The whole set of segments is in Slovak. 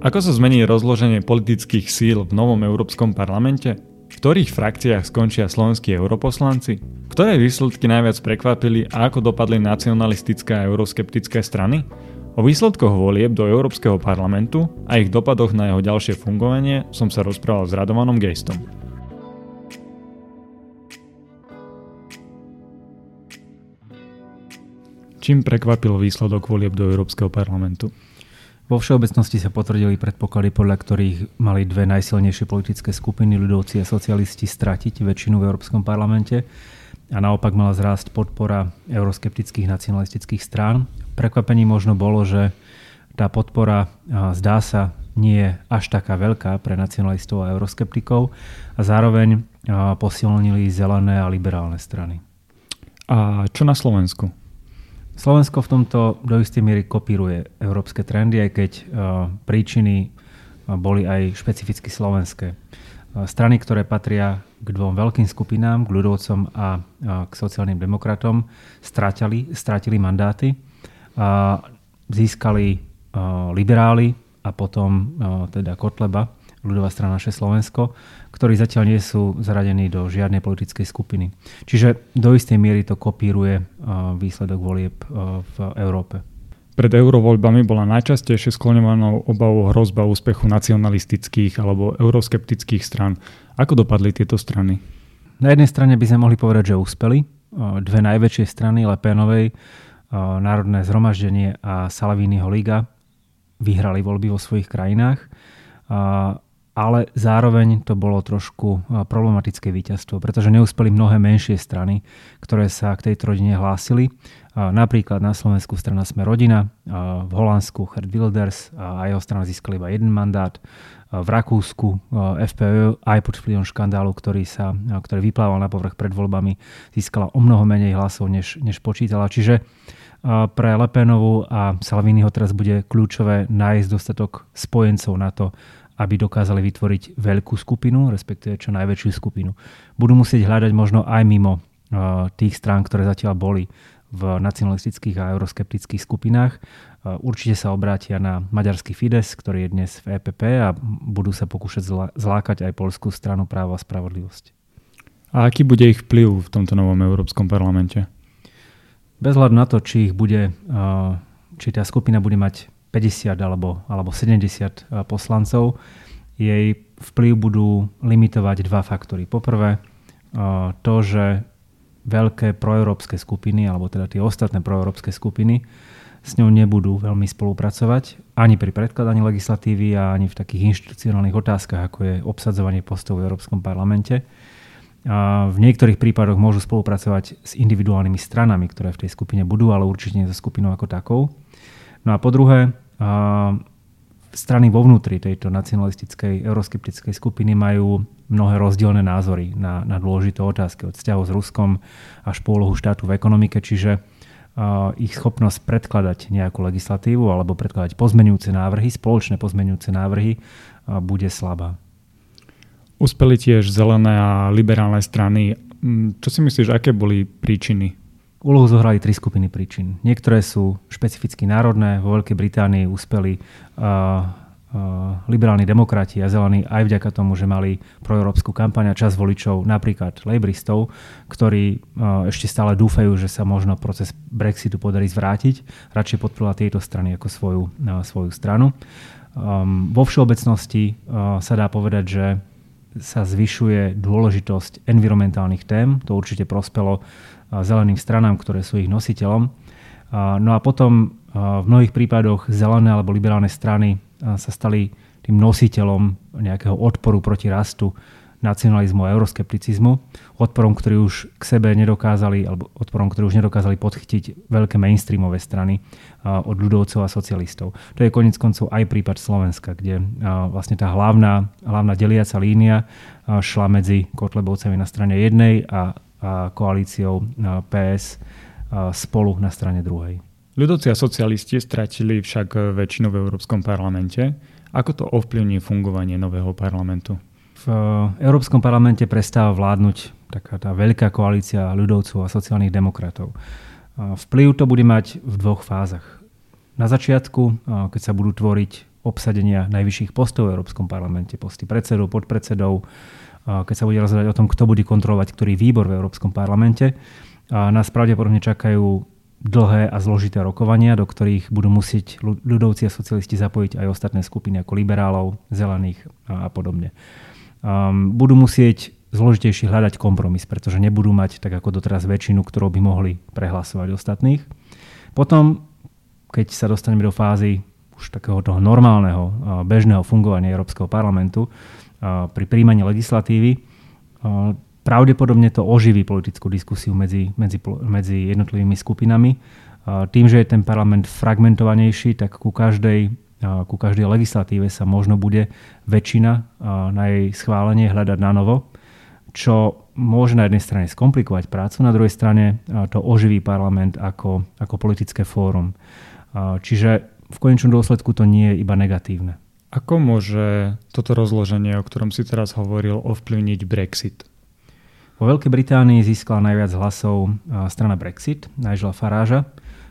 Ako sa zmení rozloženie politických síl v novom Európskom parlamente? V ktorých frakciách skončia slovenskí europoslanci? Ktoré výsledky najviac prekvapili a ako dopadli nacionalistické a euroskeptické strany? O výsledkoch volieb do Európskeho parlamentu a ich dopadoch na jeho ďalšie fungovanie som sa rozprával s Radovanom Gejstom. Čím prekvapil výsledok volieb do Európskeho parlamentu? Vo všeobecnosti sa potvrdili predpoklady, podľa ktorých mali dve najsilnejšie politické skupiny, ľudovci a socialisti, stratiť väčšinu v Európskom parlamente a naopak mala zrásť podpora euroskeptických nacionalistických strán. Prekvapení možno bolo, že tá podpora zdá sa nie je až taká veľká pre nacionalistov a euroskeptikov a zároveň posilnili zelené a liberálne strany. A čo na Slovensku? Slovensko v tomto do istej miery kopíruje európske trendy, aj keď uh, príčiny uh, boli aj špecificky slovenské. Uh, strany, ktoré patria k dvom veľkým skupinám, k ľudovcom a k sociálnym demokratom, stratili, stratili mandáty. Získali liberáli a potom teda Kotleba, ľudová strana naše Slovensko, ktorí zatiaľ nie sú zaradení do žiadnej politickej skupiny. Čiže do istej miery to kopíruje výsledok volieb v Európe. Pred eurovoľbami bola najčastejšie skloňovanou obavou hrozba úspechu nacionalistických alebo euroskeptických stran. Ako dopadli tieto strany? Na jednej strane by sme mohli povedať, že úspeli. Dve najväčšie strany Lepenovej, Národné zhromaždenie a Salavínyho liga vyhrali voľby vo svojich krajinách ale zároveň to bolo trošku problematické víťazstvo, pretože neúspeli mnohé menšie strany, ktoré sa k tejto rodine hlásili. Napríklad na Slovensku strana Sme rodina, v Holandsku Herd Wilders a jeho strana získali iba jeden mandát, v Rakúsku FPÖ aj pod vplyvom škandálu, ktorý, sa, ktorý vyplával na povrch pred voľbami, získala o mnoho menej hlasov, než, než počítala. Čiže pre Lepenovu a Salviniho teraz bude kľúčové nájsť dostatok spojencov na to, aby dokázali vytvoriť veľkú skupinu, respektíve čo najväčšiu skupinu. Budú musieť hľadať možno aj mimo uh, tých strán, ktoré zatiaľ boli v nacionalistických a euroskeptických skupinách. Uh, určite sa obrátia na maďarský Fides, ktorý je dnes v EPP a budú sa pokúšať zlákať aj polskú stranu právo a spravodlivosť. A aký bude ich vplyv v tomto novom Európskom parlamente? Bez hľadu na to, či ich bude, uh, či tá skupina bude mať 50 alebo, alebo 70 eh, poslancov, jej vplyv budú limitovať dva faktory. Poprvé, eh, to, že veľké proeurópske skupiny, alebo teda tie ostatné proeurópske skupiny, s ňou nebudú veľmi spolupracovať ani pri predkladaní legislatívy a ani v takých inštitucionálnych otázkach, ako je obsadzovanie postov v Európskom parlamente. A v niektorých prípadoch môžu spolupracovať s individuálnymi stranami, ktoré v tej skupine budú, ale určite nie so skupinou ako takou. No a po druhé, strany vo vnútri tejto nacionalistickej euroskeptickej skupiny majú mnohé rozdielne názory na, na dôležité otázky od vzťahov s Ruskom až po úlohu štátu v ekonomike, čiže ich schopnosť predkladať nejakú legislatívu alebo predkladať pozmenujúce návrhy, spoločné pozmenujúce návrhy bude slabá. Uspeli tiež zelené a liberálne strany. Čo si myslíš, aké boli príčiny Úlohu zohrali tri skupiny príčin. Niektoré sú špecificky národné. Vo Veľkej Británii uspeli uh, uh, liberálni demokrati a zelení aj vďaka tomu, že mali proeurópsku kampaň a čas voličov, napríklad lejbristov, ktorí uh, ešte stále dúfajú, že sa možno proces Brexitu podarí zvrátiť. Radšej podporila tieto strany ako svoju, uh, svoju stranu. Um, vo všeobecnosti uh, sa dá povedať, že sa zvyšuje dôležitosť environmentálnych tém. To určite prospelo zeleným stranám, ktoré sú ich nositeľom. No a potom v mnohých prípadoch zelené alebo liberálne strany sa stali tým nositeľom nejakého odporu proti rastu nacionalizmu a euroskepticizmu, odporom, ktorý už k sebe nedokázali, alebo odporom, ktorý už nedokázali podchytiť veľké mainstreamové strany od ľudovcov a socialistov. To je konec koncov aj prípad Slovenska, kde vlastne tá hlavná, hlavná deliaca línia šla medzi Kotlebovcami na strane jednej a koalíciou PS spolu na strane druhej. Ľudovci a socialisti stratili však väčšinu v Európskom parlamente. Ako to ovplyvní fungovanie nového parlamentu? V Európskom parlamente prestáva vládnuť taká tá veľká koalícia ľudovcov a sociálnych demokratov. Vplyv to bude mať v dvoch fázach. Na začiatku, keď sa budú tvoriť obsadenia najvyšších postov v Európskom parlamente, posty predsedov, podpredsedov, keď sa bude rozhodovať o tom, kto bude kontrolovať ktorý výbor v Európskom parlamente. A nás pravdepodobne čakajú dlhé a zložité rokovania, do ktorých budú musieť ľudovci a socialisti zapojiť aj ostatné skupiny ako liberálov, zelených a podobne. Um, budú musieť zložitejšie hľadať kompromis, pretože nebudú mať tak ako doteraz väčšinu, ktorou by mohli prehlasovať ostatných. Potom, keď sa dostaneme do fázy už takého toho normálneho, bežného fungovania Európskeho parlamentu pri príjmaní legislatívy, pravdepodobne to oživí politickú diskusiu medzi, medzi, medzi jednotlivými skupinami. Tým, že je ten parlament fragmentovanejší, tak ku každej, ku každej legislatíve sa možno bude väčšina na jej schválenie hľadať na novo čo môže na jednej strane skomplikovať prácu, na druhej strane to oživí parlament ako, ako politické fórum. Čiže v konečnom dôsledku to nie je iba negatívne. Ako môže toto rozloženie, o ktorom si teraz hovoril, ovplyvniť Brexit? Vo Veľkej Británii získala najviac hlasov strana Brexit, Nigela Faráža.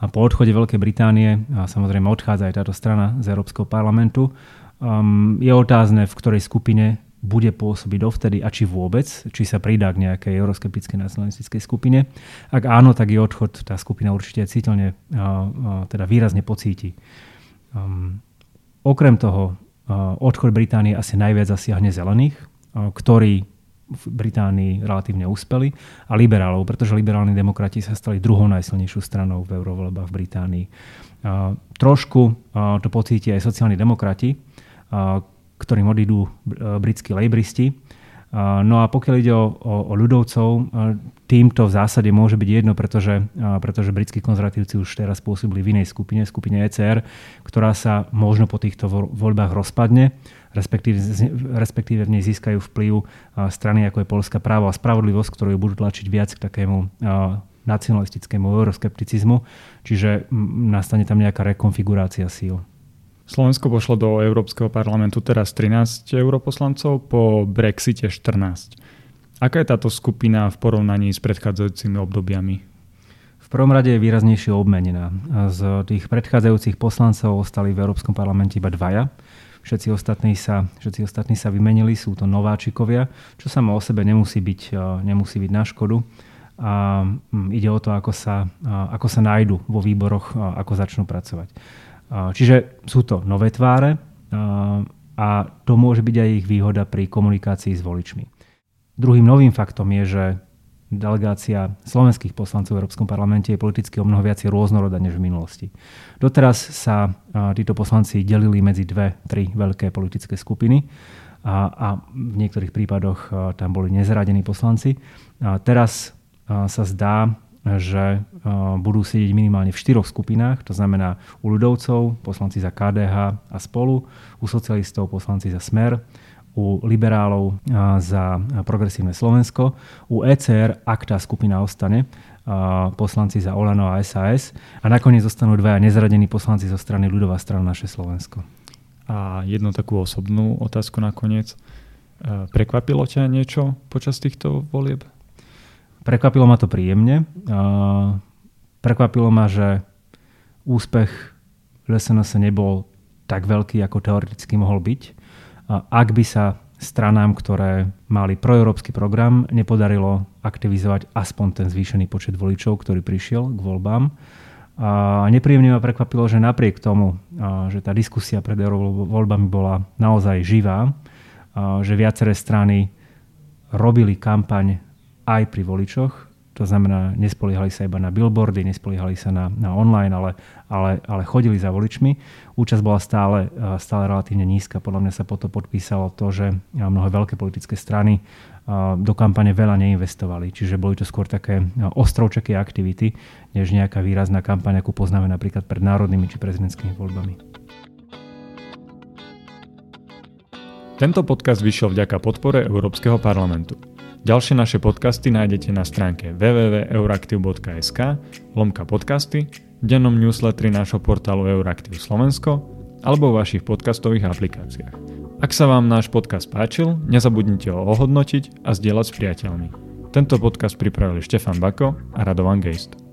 A po odchode Veľkej Británie, a samozrejme odchádza aj táto strana z Európskeho parlamentu, um, je otázne, v ktorej skupine bude pôsobiť dovtedy a či vôbec, či sa pridá k nejakej euroskeptickej nacionalistickej skupine. Ak áno, tak je odchod tá skupina určite citeľne, teda výrazne pocíti. Okrem toho, odchod Británie asi najviac zasiahne zelených, ktorí v Británii relatívne úspeli a liberálov, pretože liberálni demokrati sa stali druhou najsilnejšou stranou v eurovoľbách v Británii. Trošku to pocíti aj sociálni demokrati, ktorým odídu e, britskí lejbristi. No a pokiaľ ide o, o, o ľudovcov, e, týmto v zásade môže byť jedno, pretože, pretože britskí konzervatívci už teraz pôsobili v inej skupine, skupine ECR, ktorá sa možno po týchto voľbách rozpadne, respektíve, respektíve v nej získajú vplyv strany ako je Polská právo a spravodlivosť, ktorú budú tlačiť viac k takému nacionalistickému euroskepticizmu, čiže nastane tam nejaká rekonfigurácia síl. Slovensko pošlo do Európskeho parlamentu teraz 13 europoslancov, po Brexite 14. Aká je táto skupina v porovnaní s predchádzajúcimi obdobiami? V prvom rade je výraznejšie obmenená. Z tých predchádzajúcich poslancov ostali v Európskom parlamente iba dvaja. Všetci ostatní sa, všetci ostatní sa vymenili, sú to nováčikovia, čo samo o sebe nemusí byť, nemusí byť na škodu. A mm, ide o to, ako sa, ako sa nájdu vo výboroch, ako začnú pracovať. Čiže sú to nové tváre a to môže byť aj ich výhoda pri komunikácii s voličmi. Druhým novým faktom je, že delegácia slovenských poslancov v Európskom parlamente je politicky o mnoho viac rôznorodá než v minulosti. Doteraz sa títo poslanci delili medzi dve, tri veľké politické skupiny a, a v niektorých prípadoch tam boli nezradení poslanci. A teraz sa zdá, že budú sedieť minimálne v štyroch skupinách, to znamená u ľudovcov, poslanci za KDH a spolu, u socialistov poslanci za Smer, u liberálov za progresívne Slovensko, u ECR, ak tá skupina ostane, poslanci za Olano a SAS a nakoniec zostanú dvaja nezradení poslanci zo strany ľudová strana naše Slovensko. A jednu takú osobnú otázku nakoniec. E, prekvapilo ťa niečo počas týchto volieb? Prekvapilo ma to príjemne. Prekvapilo ma, že úspech SNS nebol tak veľký, ako teoreticky mohol byť. Ak by sa stranám, ktoré mali proeurópsky program, nepodarilo aktivizovať aspoň ten zvýšený počet voličov, ktorý prišiel k voľbám. A nepríjemne ma prekvapilo, že napriek tomu, že tá diskusia pred voľbami bola naozaj živá, že viaceré strany robili kampaň aj pri voličoch. To znamená, nespoliehali sa iba na billboardy, nespoliehali sa na, na online, ale, ale, ale chodili za voličmi. Účasť bola stále, stále relatívne nízka. Podľa mňa sa potom podpísalo to, že mnohé veľké politické strany do kampane veľa neinvestovali. Čiže boli to skôr také ostrovčaké aktivity, než nejaká výrazná kampaň, akú poznáme napríklad pred národnými či prezidentskými voľbami. Tento podcast vyšiel vďaka podpore Európskeho parlamentu. Ďalšie naše podcasty nájdete na stránke www.euraktiv.sk lomka podcasty, v dennom newsletteri nášho portálu Euraktiv Slovensko alebo v vašich podcastových aplikáciách. Ak sa vám náš podcast páčil, nezabudnite ho ohodnotiť a zdieľať s priateľmi. Tento podcast pripravili Štefan Bako a Radovan Geist.